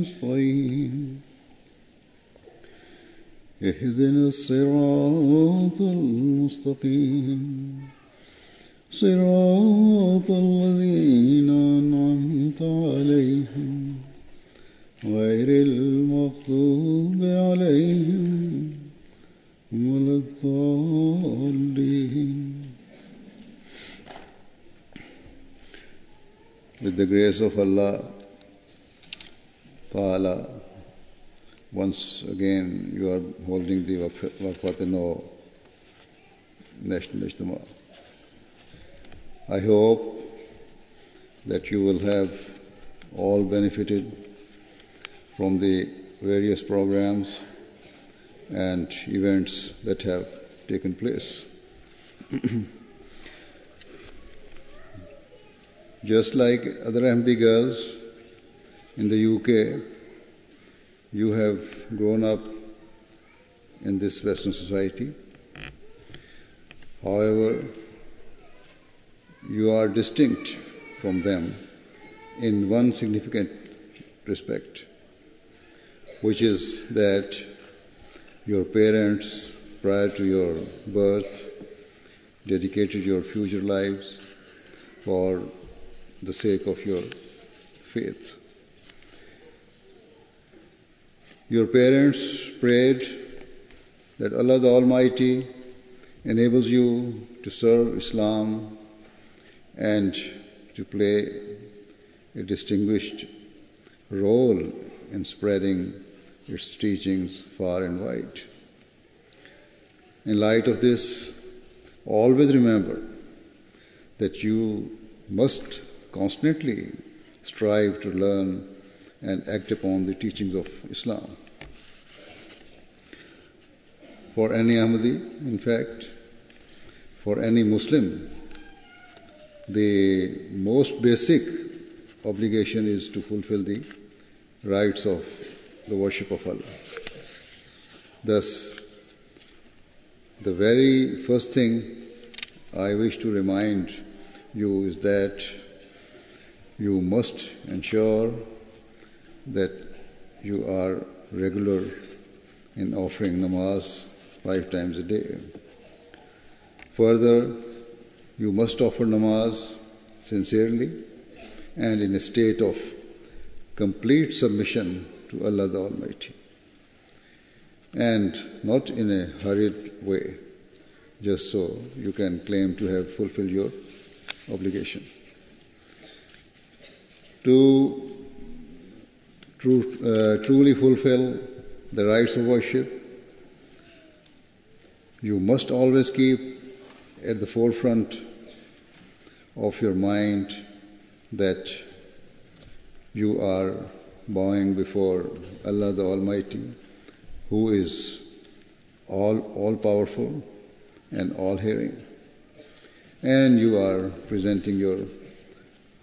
نستعين اهدنا الصراط المستقيم. صراط الذين أنعمت عليهم. غير المغضوب عليهم ولا الضالين. With the grace of Allah Ta'ala, once again you are holding the Waqfaat-e-Nau National Ijtema. I hope that you will have all benefited from the various programs and events that have taken place. Just like other Ahmadi girls in the UK, you have grown up in this Western society. However, you are distinct from them in one significant respect, which is that your parents, prior to your birth, dedicated your future lives for the sake of your faith. Your parents prayed that Allah the Almighty enables you to serve Islam and to play a distinguished role in spreading its teachings far and wide. In light of this, always remember that you must constantly strive to learn and act upon the teachings of Islam. For any Ahmadi, in fact, for any Muslim, the most basic obligation is to fulfill the rights of the worship of Allah. Thus, the very first thing I wish to remind you is that you must ensure that you are regular in offering namaz five times a day. Further, you must offer namaz sincerely and in a state of complete submission to Allah the Almighty, and not in a hurried way, just so you can claim to have fulfilled your obligation. To true, uh, truly fulfill the rights of worship, you must always keep at the forefront of your mind that you are bowing before Allah the Almighty, who is all, all powerful and all hearing. And you are presenting your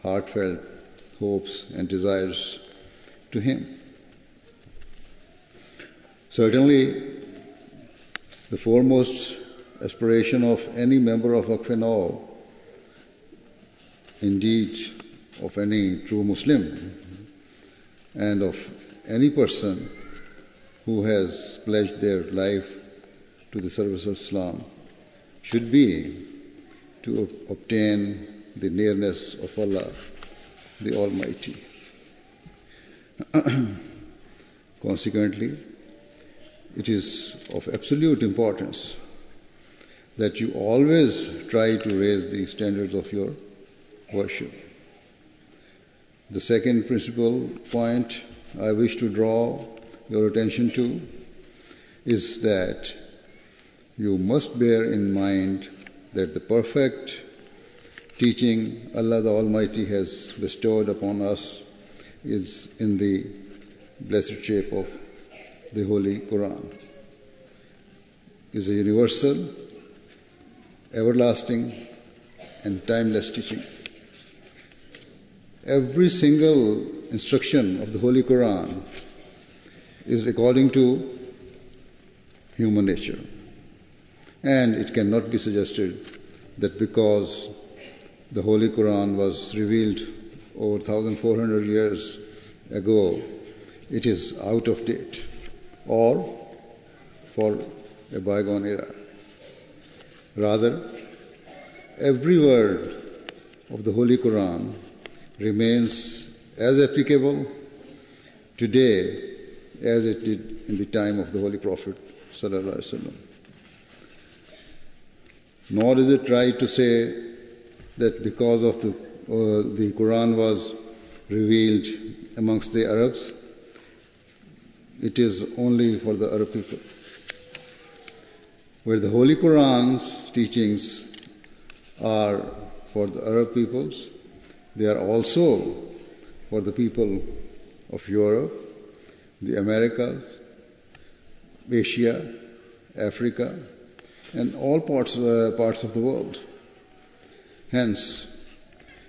heartfelt hopes and desires to Him. Certainly, the foremost aspiration of any member of Waqf indeed of any true Muslim, and of any person who has pledged their life to the service of Islam should be to obtain the nearness of Allah, the Almighty. Consequently, it is of absolute importance that you always try to raise the standards of your worship. The second principal point I wish to draw your attention to is that you must bear in mind that the perfect teaching Allah the Almighty has bestowed upon us is in the blessed shape of the Holy Quran. Is a universal, everlasting, and timeless teaching. Every single instruction of the Holy Quran is according to human nature. And it cannot be suggested that because the Holy Quran was revealed over 1400 years ago, it is out of date or for a bygone era. Rather, every word of the Holy Quran remains as applicable today as it did in the time of the Holy Prophet. Nor is it right to say that because of the, the Quran was revealed amongst the Arabs, it is only for the Arab people. Where the Holy Quran's teachings are for the Arab peoples, they are also for the people of Europe, the Americas, Asia, Africa, and all parts, uh, parts of the world. Hence,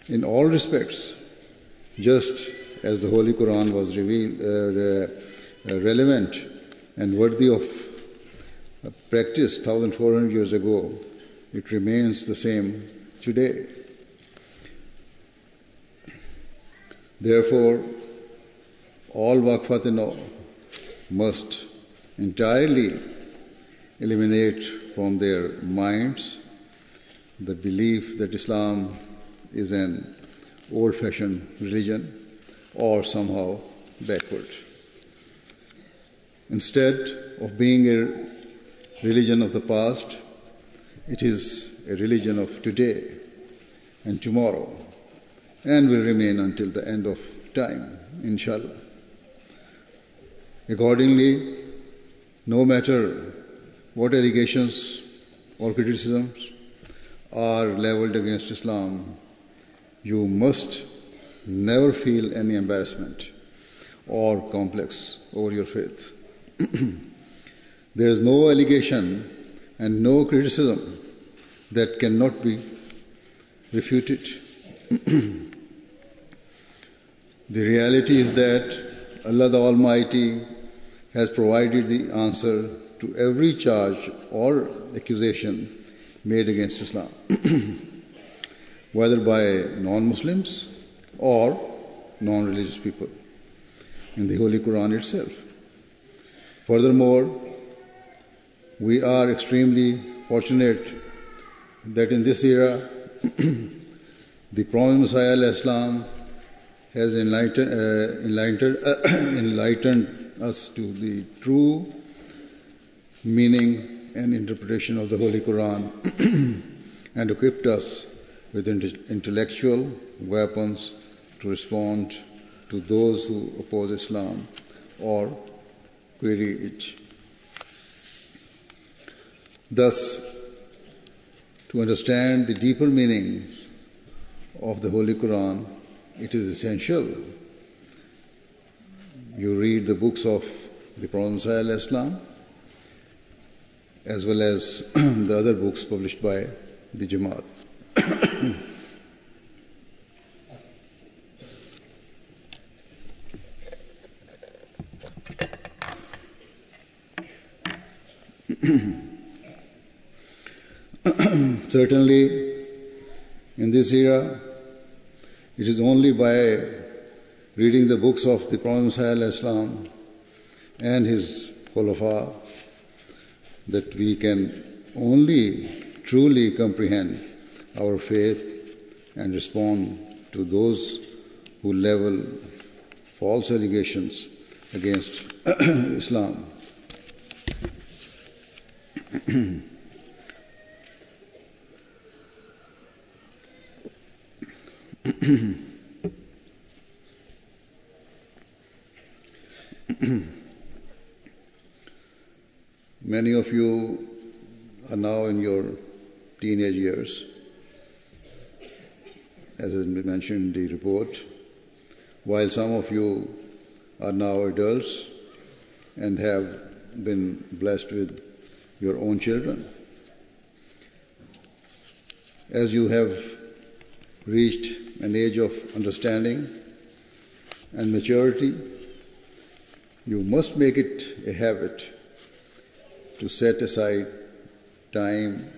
in all respects, just as the Holy Quran was revealed, uh, uh, relevant and worthy of practice 1400 years ago, it remains the same today. Therefore, all Waqfaat-e-Nau must entirely eliminate from their minds the belief that Islam is an old fashioned religion or somehow backward. Instead of being a religion of the past, it is a religion of today and tomorrow and will remain until the end of time, inshallah. Accordingly, no matter what allegations or criticisms are leveled against Islam, you must never feel any embarrassment or complex over your faith. there is no allegation and no criticism that cannot be refuted. the reality is that Allah the Almighty has provided the answer to every charge or accusation made against Islam, whether by non Muslims or non religious people, in the Holy Quran itself. Furthermore, we are extremely fortunate that in this era, the promised Messiah Islam has enlightened, uh, enlightened, uh, enlightened us to the true meaning and interpretation of the Holy Quran and equipped us with intellectual weapons to respond to those who oppose Islam or query it. Thus, to understand the deeper meanings of the Holy Quran, it is essential you read the books of the Prophet Islam as well as the other books published by the Jamaat. Certainly, in this era, it is only by reading the books of the Prophet Muhammad Islam and his Khulafa that we can only truly comprehend our faith and respond to those who level false allegations against Islam. Many of you are now in your teenage years, as been mentioned in the report, while some of you are now adults and have been blessed with your own children. As you have reached an age of understanding and maturity, you must make it a habit to set aside time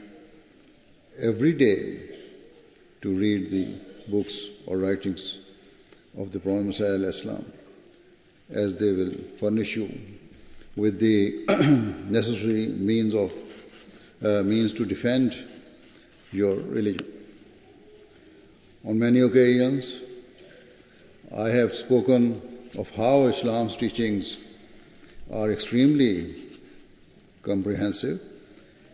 every day to read the books or writings of the Promised Messiah Islam, as they will furnish you with the necessary means of uh, means to defend your religion. On many occasions, I have spoken of how Islam's teachings are extremely comprehensive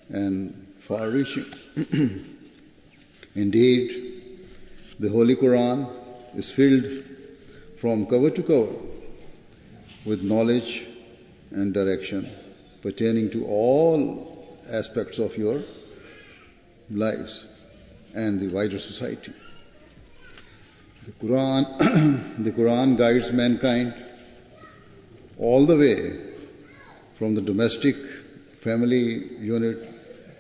and far reaching. Indeed, the Holy Quran is filled from cover to cover with knowledge and direction pertaining to all aspects of your lives and the wider society. The Quran, the Quran guides mankind all the way from the domestic family unit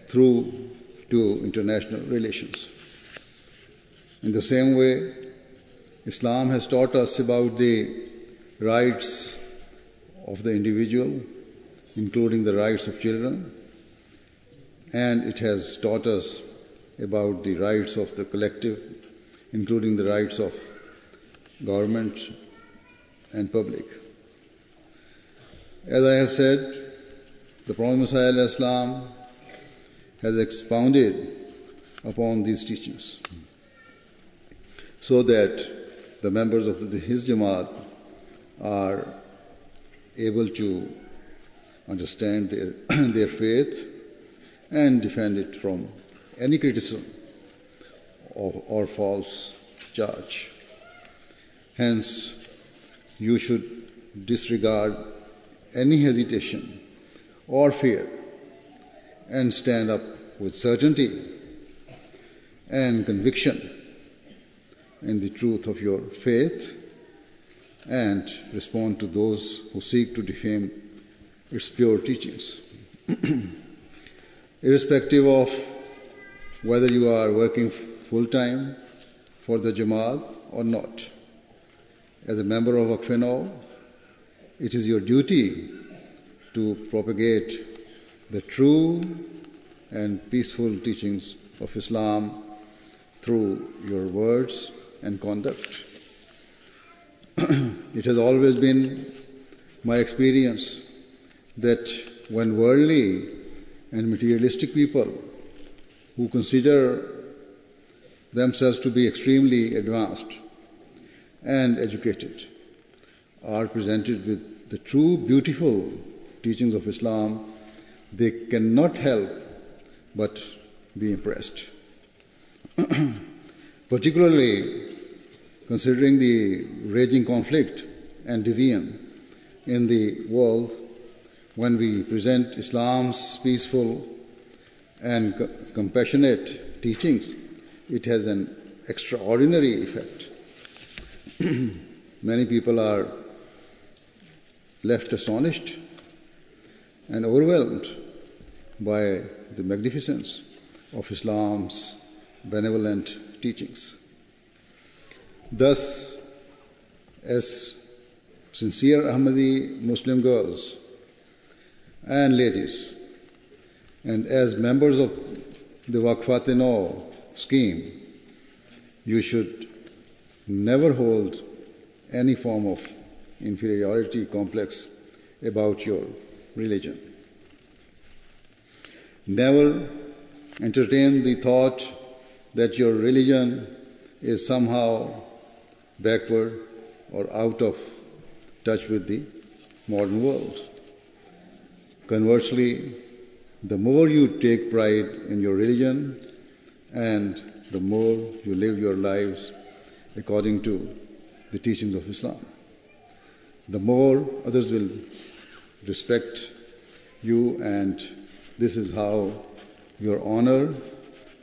through to international relations. In the same way, Islam has taught us about the rights of the individual, including the rights of children, and it has taught us about the rights of the collective, including the rights of government and public. As I have said, the Promised Messiah Islam has expounded upon these teachings so that the members of the, his Jamaat are able to understand their, their faith and defend it from any criticism or, or false charge. Hence, you should disregard any hesitation or fear and stand up with certainty and conviction in the truth of your faith and respond to those who seek to defame its pure teachings. Irrespective of whether you are working full time for the Jamaat or not, as a member of Akfino, it is your duty to propagate the true and peaceful teachings of Islam through your words and conduct. it has always been my experience that when worldly and materialistic people who consider themselves to be extremely advanced and educated are presented with the true beautiful teachings of Islam, they cannot help but be impressed. Particularly considering the raging conflict and division in the world when we present Islam's peaceful and co- compassionate teachings, it has an extraordinary effect. Many people are left astonished and overwhelmed by the magnificence of Islam's benevolent teachings. Thus, as sincere Ahmadi Muslim girls and ladies, and as members of the Waqfaat-e-Nau scheme, you should never hold any form of inferiority complex about your religion. Never entertain the thought that your religion is somehow backward or out of touch with the modern world. Conversely, the more you take pride in your religion and the more you live your lives according to the teachings of Islam, the more others will respect you, and this is how your honor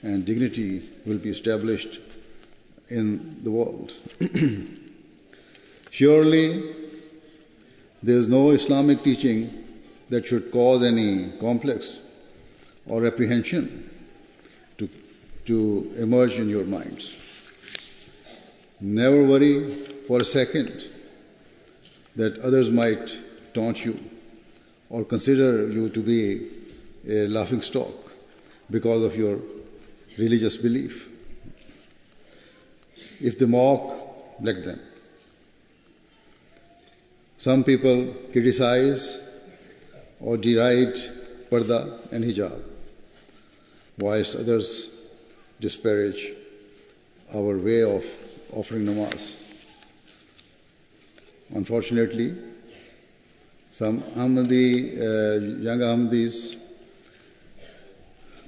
and dignity will be established in the world. Surely, there is no Islamic teaching that should cause any complex or apprehension to, to emerge in your minds. Never worry for a second that others might taunt you or consider you to be a laughing stock because of your religious belief. If they mock, let them. Some people criticize or deride parda and hijab, whilst others disparage our way of offering namaz. Unfortunately, some Ahmadi, uh, young Ahmadis,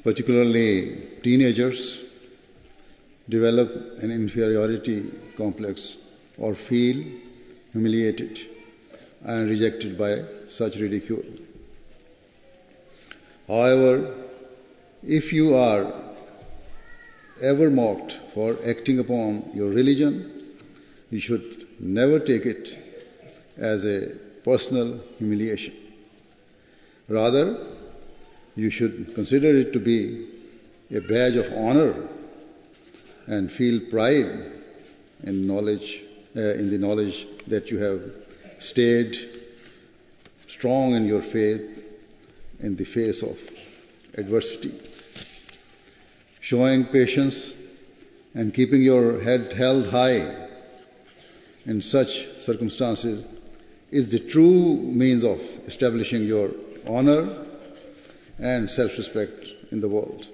particularly teenagers, develop an inferiority complex or feel humiliated and rejected by such ridicule. However, if you are ever mocked for acting upon your religion, you should never take it as a personal humiliation. Rather, you should consider it to be a badge of honor and feel pride in knowledge, uh, in the knowledge that you have stayed strong in your faith in the face of adversity. Showing patience and keeping your head held high in such circumstances is the true means of establishing your honor and self respect in the world.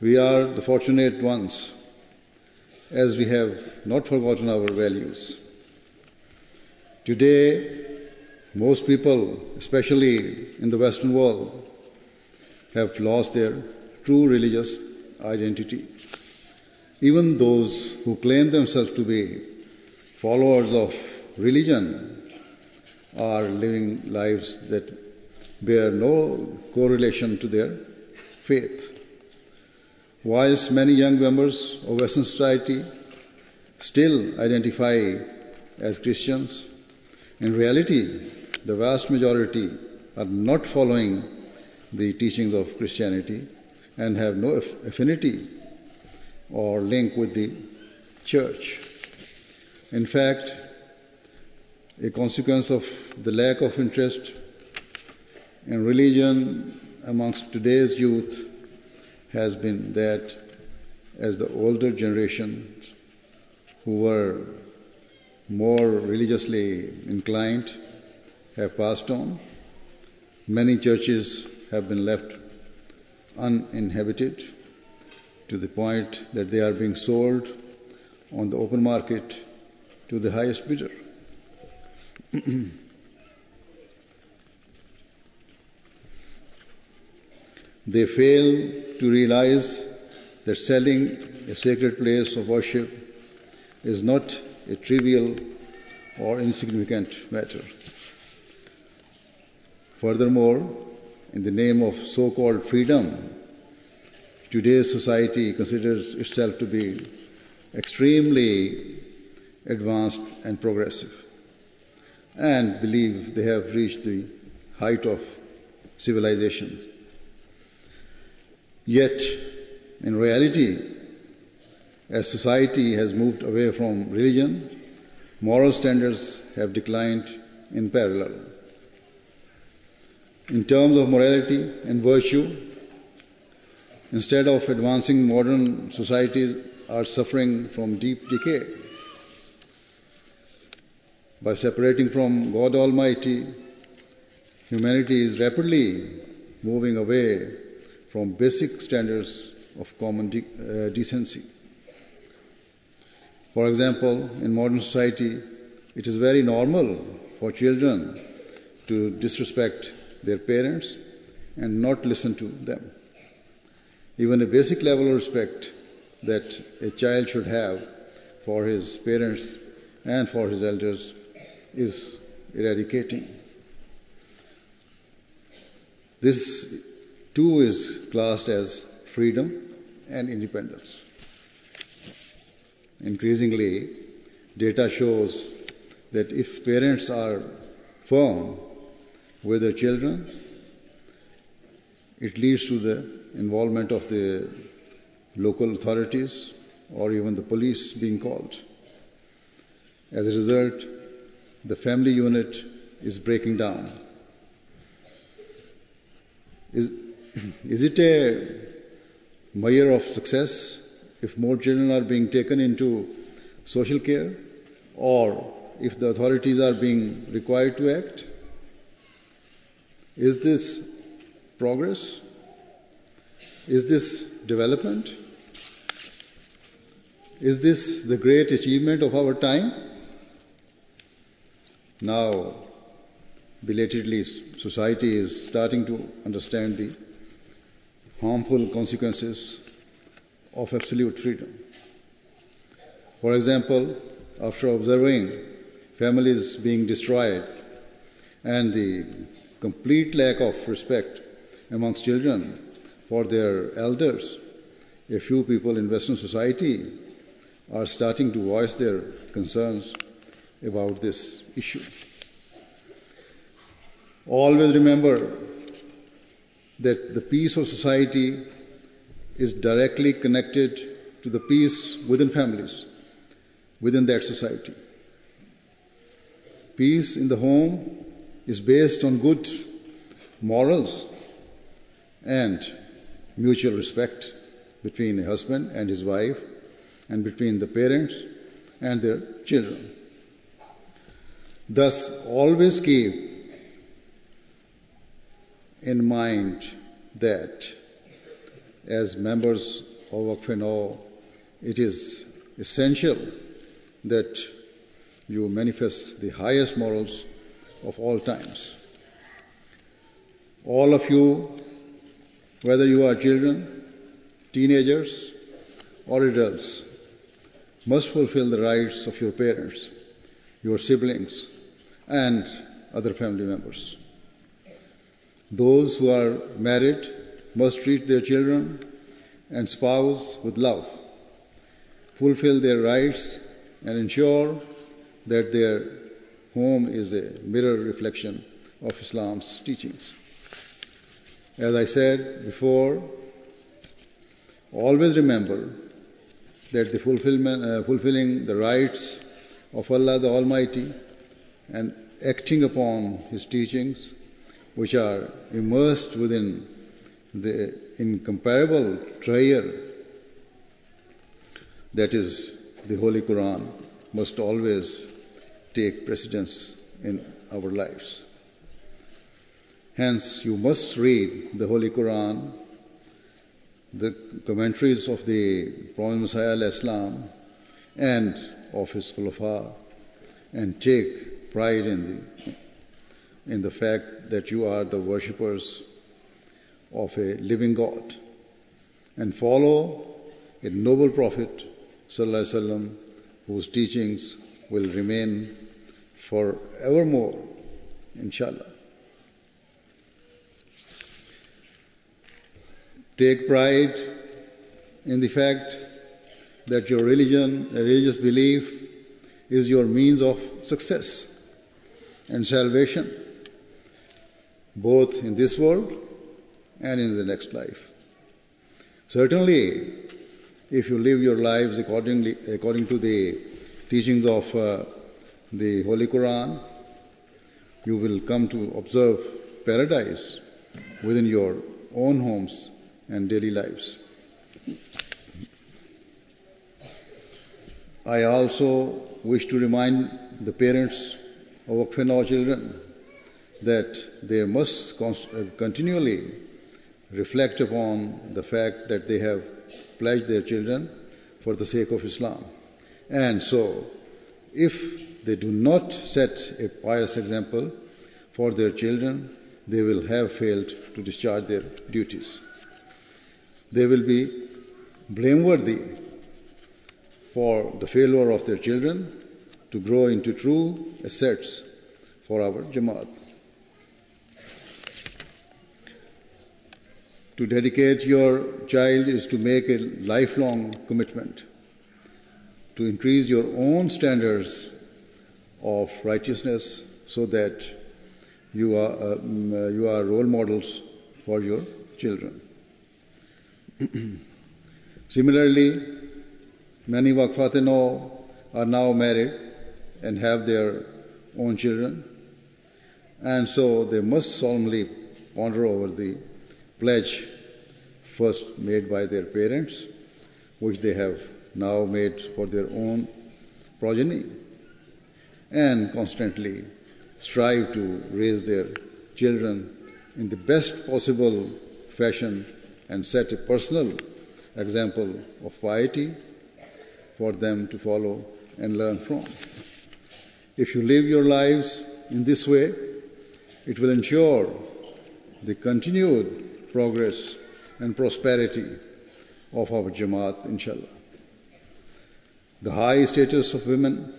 We are the fortunate ones as we have not forgotten our values. Today, most people, especially in the Western world, have lost their true religious identity. Even those who claim themselves to be followers of religion are living lives that bear no correlation to their faith. Whilst many young members of Western society still identify as Christians, in reality, the vast majority are not following the teachings of Christianity and have no affinity or link with the church. In fact, a consequence of the lack of interest in religion amongst today's youth has been that as the older generations who were more religiously inclined have passed on, many churches have been left uninhabited to the point that they are being sold on the open market to the highest bidder. They fail to realize that selling a sacred place of worship is not a trivial or insignificant matter. Furthermore, in the name of so called freedom, today's society considers itself to be extremely advanced and progressive and believe they have reached the height of civilization. Yet, in reality, as society has moved away from religion, moral standards have declined in parallel. In terms of morality and virtue, instead of advancing, modern societies are suffering from deep decay. By separating from God Almighty, humanity is rapidly moving away from basic standards of common de- uh, decency. For example, in modern society, it is very normal for children to disrespect their parents and not listen to them. Even a basic level of respect that a child should have for his parents and for his elders is eradicating. This too is classed as freedom and independence. Increasingly, data shows that if parents are firm with their children, it leads to the involvement of the local authorities or even the police being called. As a result, the family unit is breaking down. Is, is it a measure of success if more children are being taken into social care or if the authorities are being required to act? Is this progress? Is this development? Is this the great achievement of our time? Now, belatedly, society is starting to understand the harmful consequences of absolute freedom. For example, after observing families being destroyed and the complete lack of respect amongst children for their elders, a few people in Western society are starting to voice their concerns about this issue. Always remember that the peace of society is directly connected to the peace within families, within that society. Peace in the home is based on good morals and mutual respect between a husband and his wife, and between the parents and their children. Thus, always keep in mind that as members of Waqf it is essential that you manifest the highest morals of all times. All of you, whether you are children, teenagers, or adults, must fulfill the rights of your parents, your siblings, and other family members. Those who are married must treat their children and spouse with love, fulfill their rights, and ensure that their home is a mirror reflection of Islam's teachings. As I said before, always remember that the fulfillment, uh, fulfilling the rights of Allah the Almighty and acting upon His teachings, which are immersed within the incomparable treasure that is the Holy Quran, must always take precedence in our lives. Hence, you must read the Holy Quran the commentaries of the Promised Messiah Islam and of his Khulafa and take pride in the, in the fact that you are the worshippers of a living God and follow a noble Prophet وسلم, whose teachings will remain forevermore, inshallah. Take pride in the fact that your religion, religious belief, is your means of success and salvation, both in this world and in the next life. Certainly, if you live your lives accordingly, according to the teachings of uh, the Holy Quran, you will come to observe paradise within your own homes and daily lives. I also wish to remind the parents of Waqf children that they must uh, continually reflect upon the fact that they have pledged their children for the sake of Islam. And so, if they do not set a pious example for their children, they will have failed to discharge their duties. They will be blameworthy for the failure of their children to grow into true assets for our Jamaat. To dedicate your child is to make a lifelong commitment to increase your own standards of righteousness so that you are, um, uh, you are role models for your children. Similarly, many Waqfaat-e-Nau are now married and have their own children, and so they must solemnly ponder over the pledge first made by their parents, which they have now made for their own progeny, and constantly strive to raise their children in the best possible fashion and set a personal example of piety for them to follow and learn from. If you live your lives in this way, it will ensure the continued progress and prosperity of our Jamaat, inshallah. The high status of women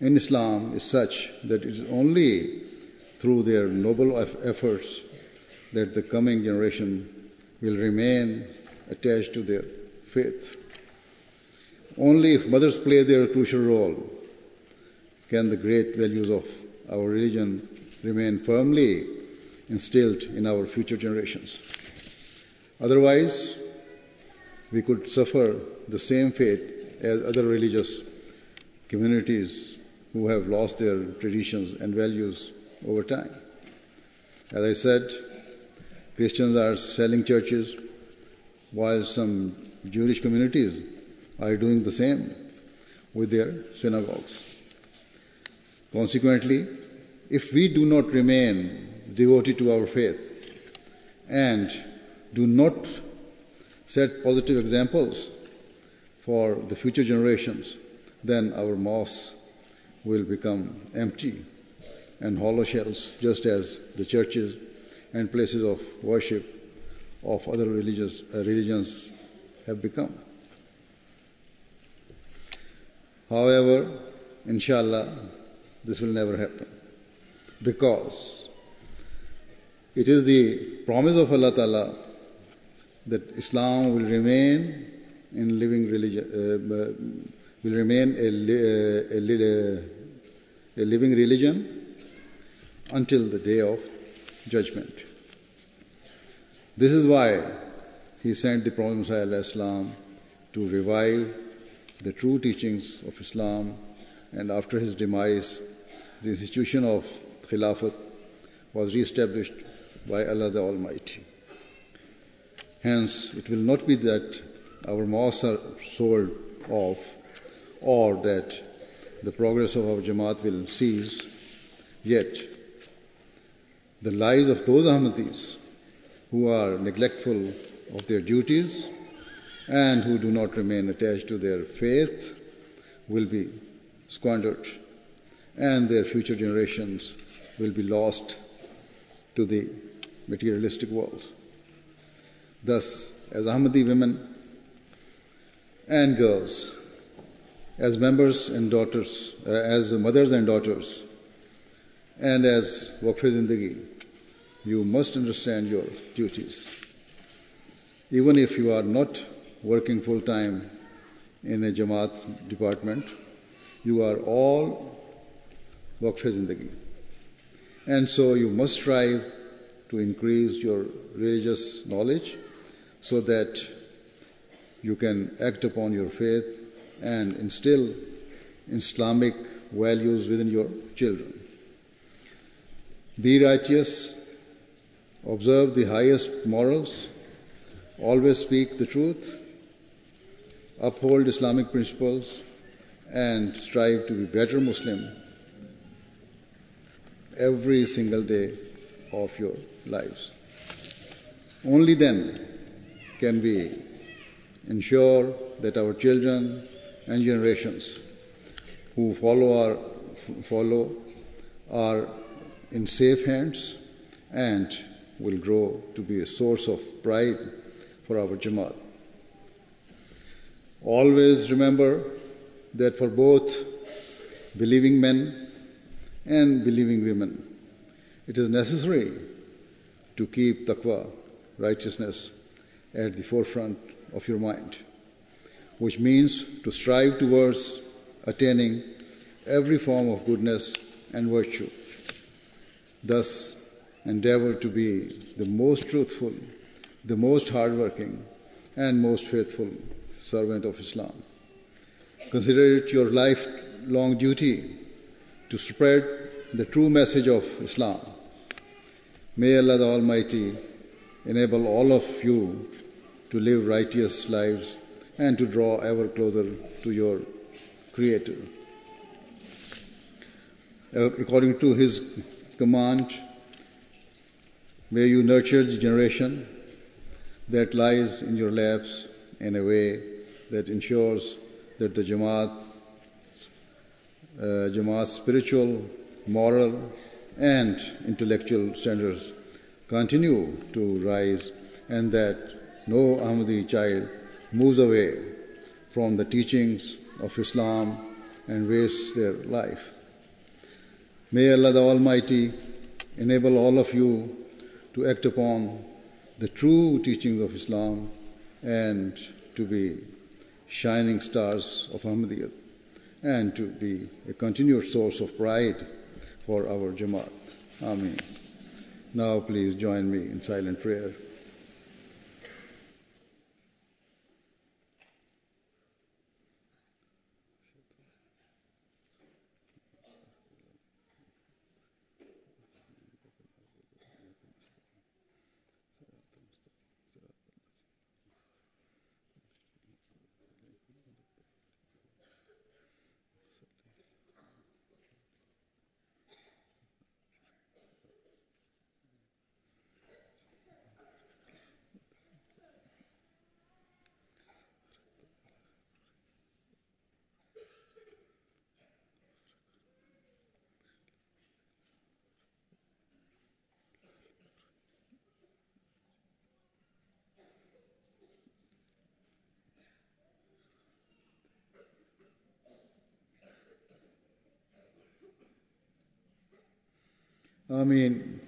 in Islam is such that it is only through their noble efforts that the coming generation will remain attached to their faith. Only if mothers play their crucial role can the great values of our religion remain firmly instilled in our future generations. Otherwise, we could suffer the same fate as other religious communities who have lost their traditions and values over time. As I said, Christians are selling churches, while some Jewish communities are doing the same with their synagogues. Consequently, if we do not remain devoted to our faith. And do not set positive examples for the future generations, then our mosques will become empty and hollow shells, just as the churches and places of worship of other religious, uh, religions have become. However, inshallah, this will never happen. Because it is the promise of Allah Ta'ala that Islam will remain in living religion, uh, uh will remain a, a, a, a living religion until the day of judgment. This is why he sent the Prophet Muhammad to revive the true teachings of Islam, and after his demise, the institution of Khilafat was re-established by Allah the Almighty. Hence, it will not be that our mosques are sold off or that the progress of our Jamaat will cease, yet the lives of those Ahmadis who are neglectful of their duties and who do not remain attached to their faith will be squandered, and their future generations will be lost to the materialistic world. Thus, as Ahmadi women and girls, as members and daughters, uh, as mothers and daughters, and as Waqf Zindagi, you must understand your duties. Even if you are not working full time in a Jamaat department, you are all Waqf Zindagi. And so you must strive to increase your religious knowledge so that you can act upon your faith and instill Islamic values within your children. Be righteous, observe the highest morals, always speak the truth, uphold Islamic principles, and strive to be better Muslim every single day of your lives. Only then can we ensure that our children and generations who follow our follow are in safe hands and will grow to be a source of pride for our Jamaat. Always remember that for both believing men and believing women, it is necessary to keep taqwa, righteousness, at the forefront of your mind, which means to strive towards attaining every form of goodness and virtue. Thus, endeavor to be the most truthful, the most hardworking, and most faithful servant of Islam. Consider it your lifelong duty to spread the true message of Islam. May Allah the Almighty enable all of you to live righteous lives and to draw ever closer to your Creator. According to His command, may you nurture the generation that lies in your laps in a way that ensures that the Jamaat, uh, Jamaat's spiritual, moral, and intellectual standards continue to rise and that no Ahmadi child moves away from the teachings of Islam and wastes their life. May Allah the Almighty enable all of you to act upon the true teachings of Islam and to be shining stars of Ahmadiyyat and to be a continued source of pride for our Jamaat. Ameen. Now please join me in silent prayer. Ameen.